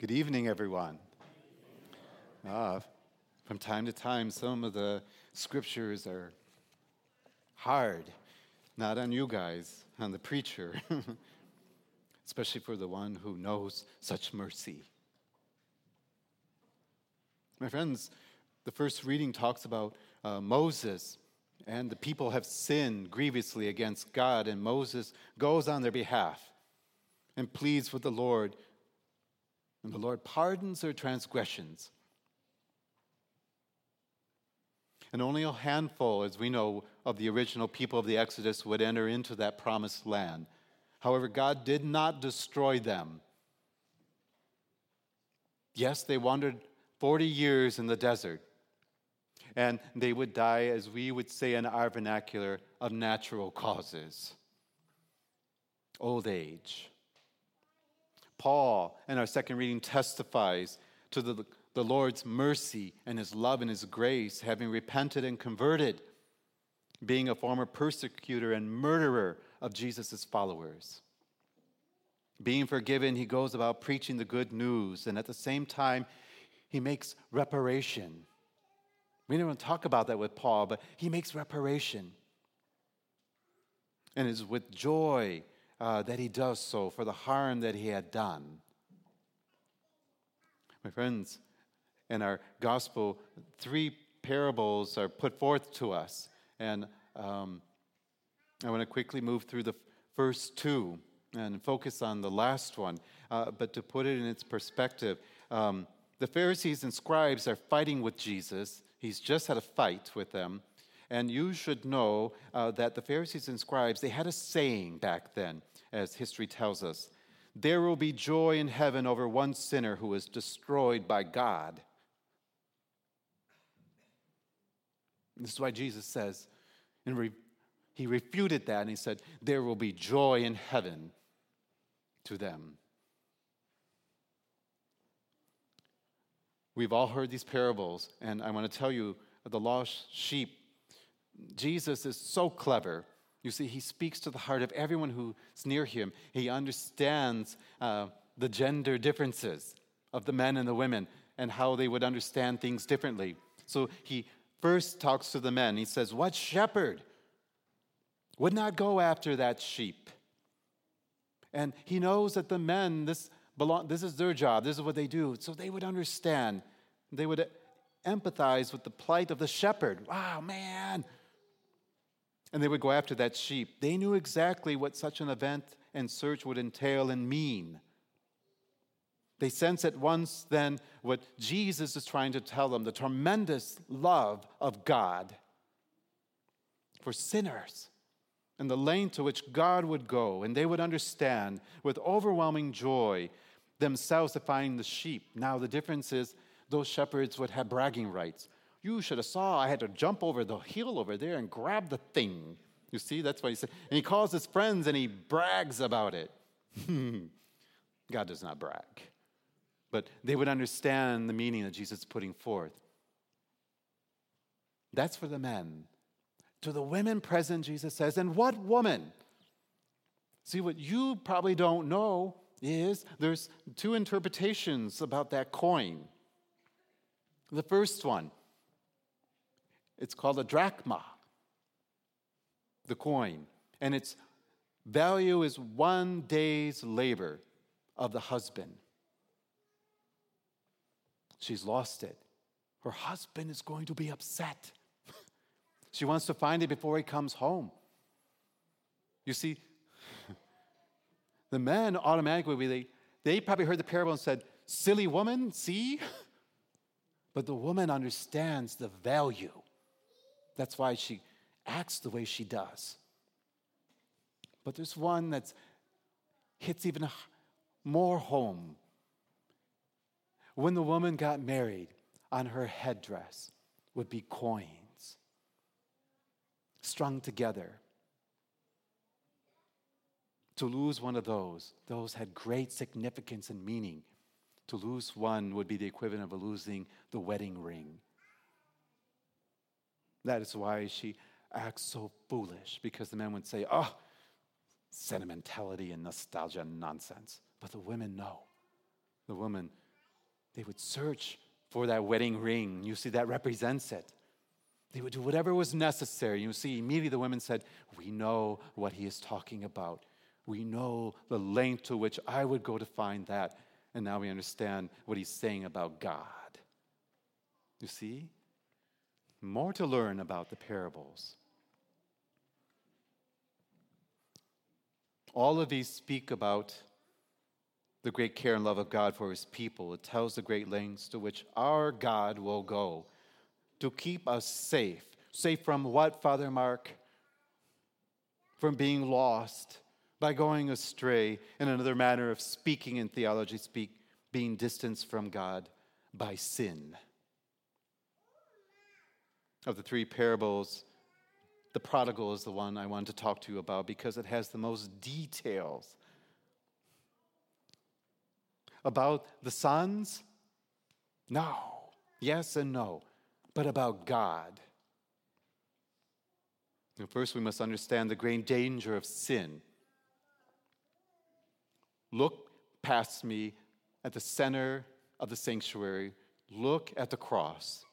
Good evening, everyone. Uh, from time to time, some of the scriptures are hard, not on you guys, on the preacher, especially for the one who knows such mercy. My friends, the first reading talks about uh, Moses, and the people have sinned grievously against God, and Moses goes on their behalf and pleads with the Lord and the Lord pardons their transgressions. And only a handful, as we know, of the original people of the Exodus would enter into that promised land. However, God did not destroy them. Yes, they wandered 40 years in the desert, and they would die, as we would say in our vernacular, of natural causes old age, Paul, in our second reading, testifies to the, the Lord's mercy and his love and his grace, having repented and converted, being a former persecutor and murderer of Jesus' followers. Being forgiven, he goes about preaching the good news, and at the same time, he makes reparation. We don't talk about that with Paul, but he makes reparation. And it's with joy uh, that he does so for the harm that he had done. My friends, in our gospel, three parables are put forth to us. And um, I want to quickly move through the first two and focus on the last one. Uh, but to put it in its perspective, um, the Pharisees and scribes are fighting with Jesus. He's just had a fight with them. And you should know uh, that the Pharisees and scribes, they had a saying back then as history tells us. There will be joy in heaven over one sinner who is destroyed by God. This is why Jesus says, and re- he refuted that and he said, There will be joy in heaven to them. We've all heard these parables, and I want to tell you the lost sheep. Jesus is so clever you see, he speaks to the heart of everyone who's near him. He understands uh, the gender differences of the men and the women and how they would understand things differently. So he first talks to the men. He says, What shepherd would not go after that sheep? And he knows that the men, this, belong, this is their job, this is what they do. So they would understand. They would empathize with the plight of the shepherd. Wow, man, and they would go after that sheep. They knew exactly what such an event and search would entail and mean. They sense at once then what Jesus is trying to tell them the tremendous love of God for sinners and the length to which God would go, and they would understand with overwhelming joy themselves to find the sheep. Now, the difference is those shepherds would have bragging rights. You should have saw I had to jump over the hill over there and grab the thing. You see, that's what he said. And he calls his friends and he brags about it. Hmm. God does not brag. But they would understand the meaning that Jesus is putting forth. That's for the men. To the women present, Jesus says, and what woman? See, what you probably don't know is there's two interpretations about that coin. The first one, it's called a drachma, the coin. And its value is one day's labor of the husband. She's lost it. Her husband is going to be upset. she wants to find it before he comes home. You see, the men automatically, they, they probably heard the parable and said, Silly woman, see? But the woman understands the value that's why she acts the way she does. But there's one that hits even more home. When the woman got married, on her headdress would be coins strung together. To lose one of those, those had great significance and meaning. To lose one would be the equivalent of losing the wedding ring. That is why she acts so foolish, because the men would say, oh, sentimentality and nostalgia nonsense. But the women know. The woman They would search for that wedding ring. You see, that represents it. They would do whatever was necessary. You see, immediately the women said, We know what he is talking about. We know the length to which I would go to find that. And now we understand what he's saying about God. You see? More to learn about the parables. All of these speak about the great care and love of God for his people. It tells the great lengths to which our God will go to keep us safe. Safe from what, Father Mark? From being lost, by going astray, in another manner of speaking in theology, speak, being distanced from God by sin. Of the three parables, the prodigal is the one I want to talk to you about because it has the most details about the sons? No. Yes and no. But about God. Now, first, we must understand the great danger of sin. Look past me at the center of the sanctuary. Look at the cross.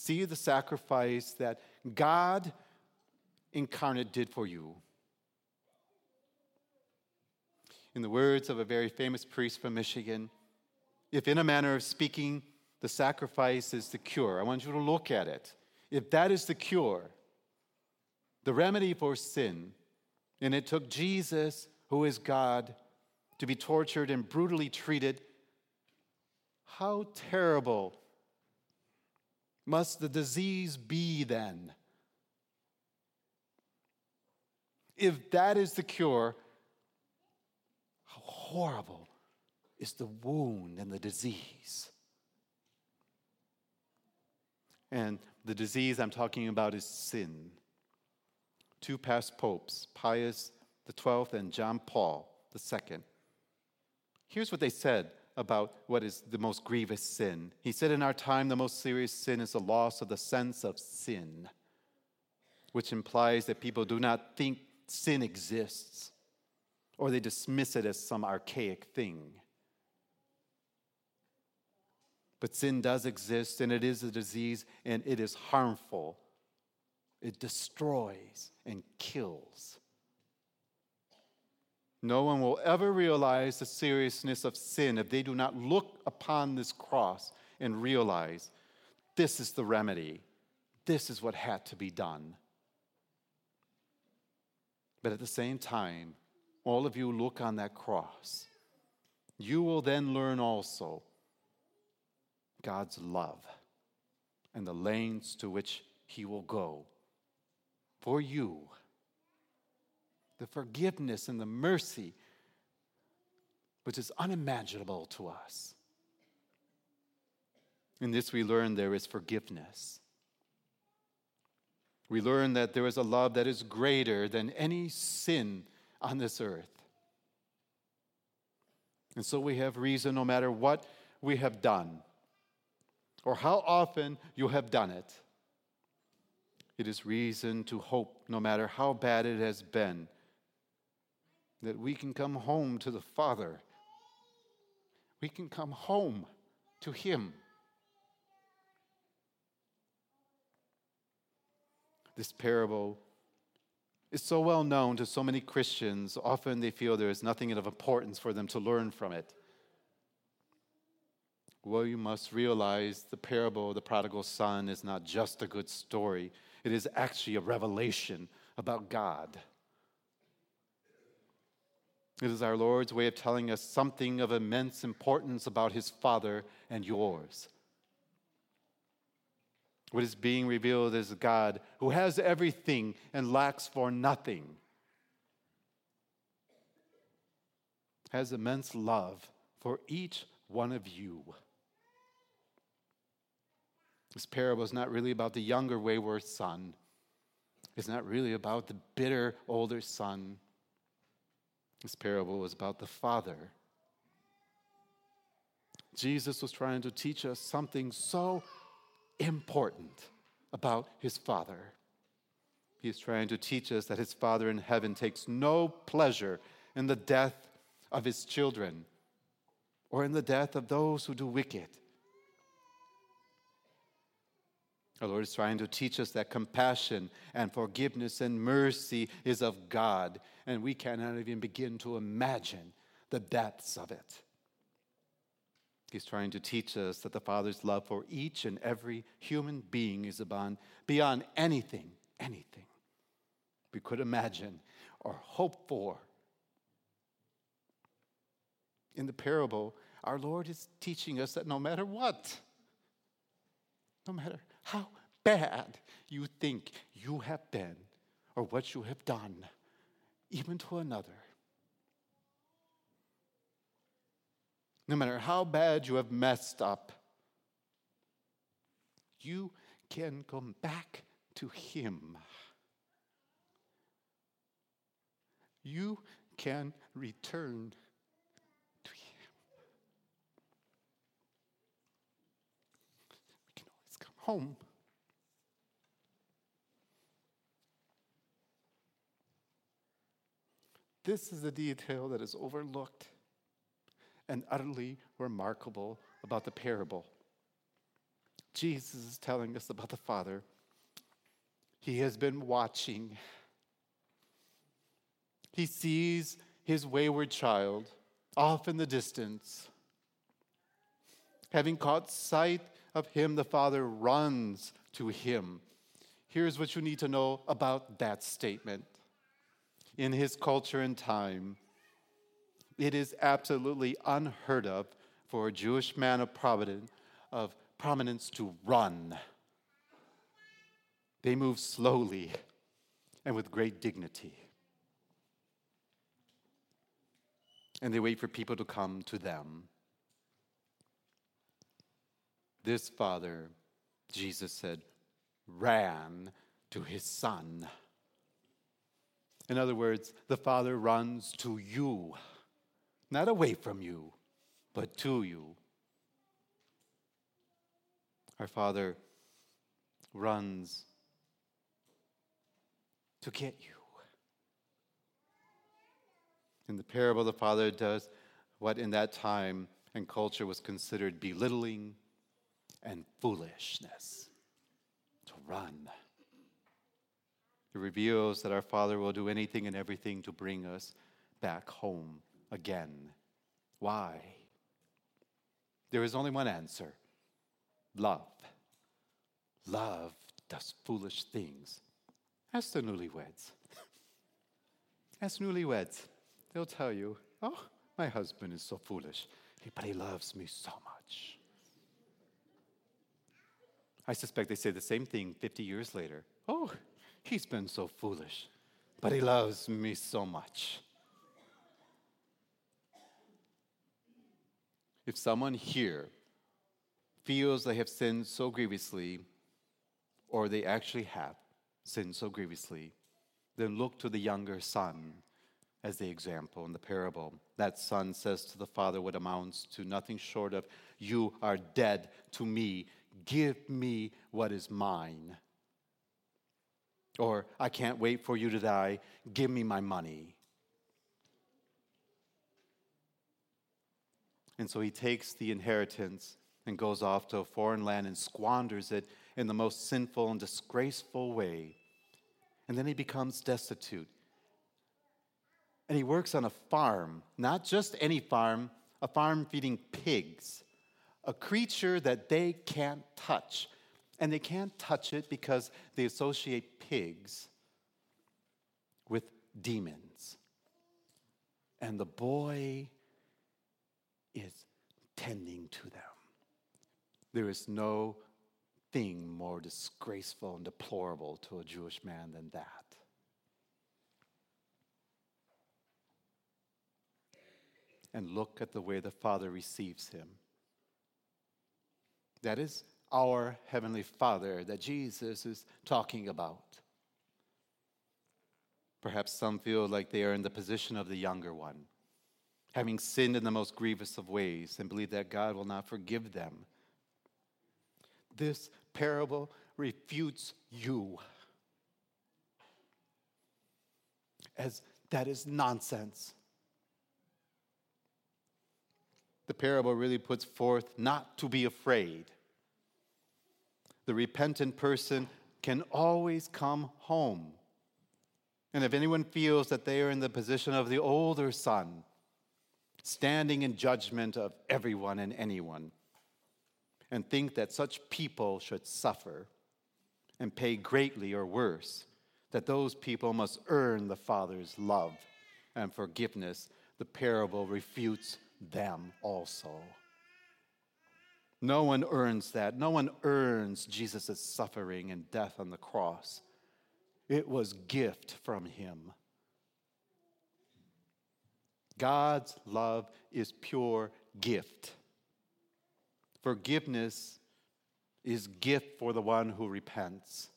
See the sacrifice that God incarnate did for you. In the words of a very famous priest from Michigan, if in a manner of speaking, the sacrifice is the cure, I want you to look at it. If that is the cure, the remedy for sin, and it took Jesus, who is God, to be tortured and brutally treated, how terrible must the disease be then? If that is the cure, how horrible is the wound and the disease. And the disease I'm talking about is sin. Two past popes, Pius XII and John Paul II. Here's what they said about what is the most grievous sin. He said, In our time, the most serious sin is the loss of the sense of sin, which implies that people do not think sin exists or they dismiss it as some archaic thing. But sin does exist, and it is a disease, and it is harmful. It destroys and kills. No one will ever realize the seriousness of sin if they do not look upon this cross and realize this is the remedy. This is what had to be done. But at the same time, all of you look on that cross, you will then learn also God's love and the lanes to which He will go for you, the forgiveness and the mercy which is unimaginable to us. In this, we learn there is forgiveness. We learn that there is a love that is greater than any sin on this earth. And so we have reason, no matter what we have done or how often you have done it, it is reason to hope, no matter how bad it has been, that we can come home to the Father. We can come home to Him. This parable is so well known to so many Christians, often they feel there is nothing of importance for them to learn from it. Well, you must realize the parable of the prodigal son is not just a good story, it is actually a revelation about God. It is our Lord's way of telling us something of immense importance about his Father and yours. What is being revealed is God who has everything and lacks for nothing, has immense love for each one of you. This parable is not really about the younger wayward son. It's not really about the bitter older son. This parable was about the father. Jesus was trying to teach us something so important about his Father. He is trying to teach us that his Father in heaven takes no pleasure in the death of his children or in the death of those who do wicked. Our Lord is trying to teach us that compassion and forgiveness and mercy is of God, and we cannot even begin to imagine the depths of it. He's trying to teach us that the Father's love for each and every human being is beyond, beyond anything, anything we could imagine or hope for. In the parable, our Lord is teaching us that no matter what, no matter how bad you think you have been or what you have done, even to another, no matter how bad you have messed up, you can come back to Him. You can return to Him. We can always come home. This is a detail that is overlooked and utterly remarkable about the parable. Jesus is telling us about the Father. He has been watching. He sees his wayward child off in the distance. Having caught sight of him, the Father runs to him. Here's what you need to know about that statement. In his culture and time, it is absolutely unheard of for a Jewish man of providence, of prominence to run. They move slowly and with great dignity. And they wait for people to come to them. This father, Jesus said, ran to his son. In other words, the father runs to you not away from you, but to you. Our Father runs to get you. In the parable, the Father does what in that time and culture was considered belittling and foolishness to run. It reveals that our Father will do anything and everything to bring us back home again. Why? There is only one answer love. Love does foolish things. Ask the newlyweds. Ask newlyweds. They'll tell you, oh, my husband is so foolish, but he loves me so much. I suspect they say the same thing 50 years later. Oh, he's been so foolish, but he loves me so much. If someone here feels they have sinned so grievously, or they actually have sinned so grievously, then look to the younger son as the example in the parable. That son says to the father what amounts to nothing short of, You are dead to me. Give me what is mine. Or, I can't wait for you to die. Give me my money. And so he takes the inheritance and goes off to a foreign land and squanders it in the most sinful and disgraceful way. And then he becomes destitute. And he works on a farm, not just any farm, a farm feeding pigs, a creature that they can't touch. And they can't touch it because they associate pigs with demons. And the boy is tending to them. There is no thing more disgraceful and deplorable to a Jewish man than that. And look at the way the Father receives him. That is our Heavenly Father that Jesus is talking about. Perhaps some feel like they are in the position of the younger one having sinned in the most grievous of ways, and believe that God will not forgive them. This parable refutes you. As that is nonsense. The parable really puts forth not to be afraid. The repentant person can always come home. And if anyone feels that they are in the position of the older son, standing in judgment of everyone and anyone, and think that such people should suffer and pay greatly or worse, that those people must earn the Father's love and forgiveness, the parable refutes them also. No one earns that. No one earns Jesus' suffering and death on the cross. It was gift from him. God's love is pure gift. Forgiveness is gift for the one who repents.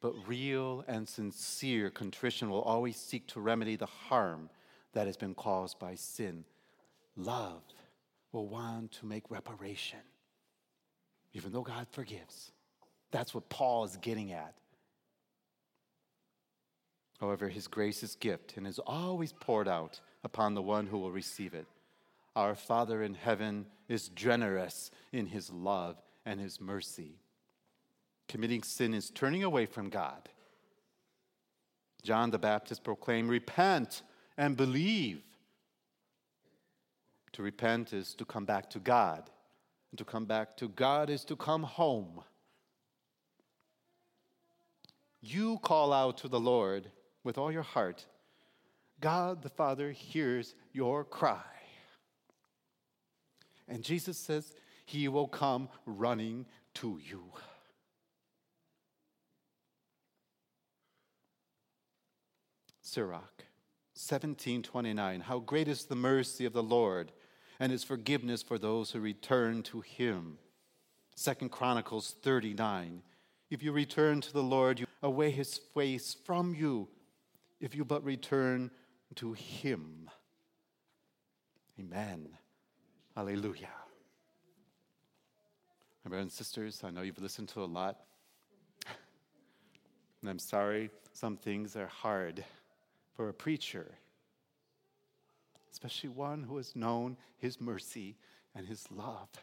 But real and sincere contrition will always seek to remedy the harm that has been caused by sin. Love will want to make reparation, even though God forgives. That's what Paul is getting at. However, his grace is gift and is always poured out upon the one who will receive it. Our Father in heaven is generous in his love and his mercy. Committing sin is turning away from God. John the Baptist proclaimed, Repent and believe. To repent is to come back to God. And to come back to God is to come home. You call out to the Lord with all your heart. God the Father hears your cry. And Jesus says, He will come running to you. Sirach 1729 How great is the mercy of the Lord and his forgiveness for those who return to him. Second Chronicles 39 If you return to the Lord, you away his face from you, if you but return to him. Amen. Hallelujah. My brothers and sisters, I know you've listened to a lot. And I'm sorry, some things are hard for a preacher, especially one who has known his mercy and his love.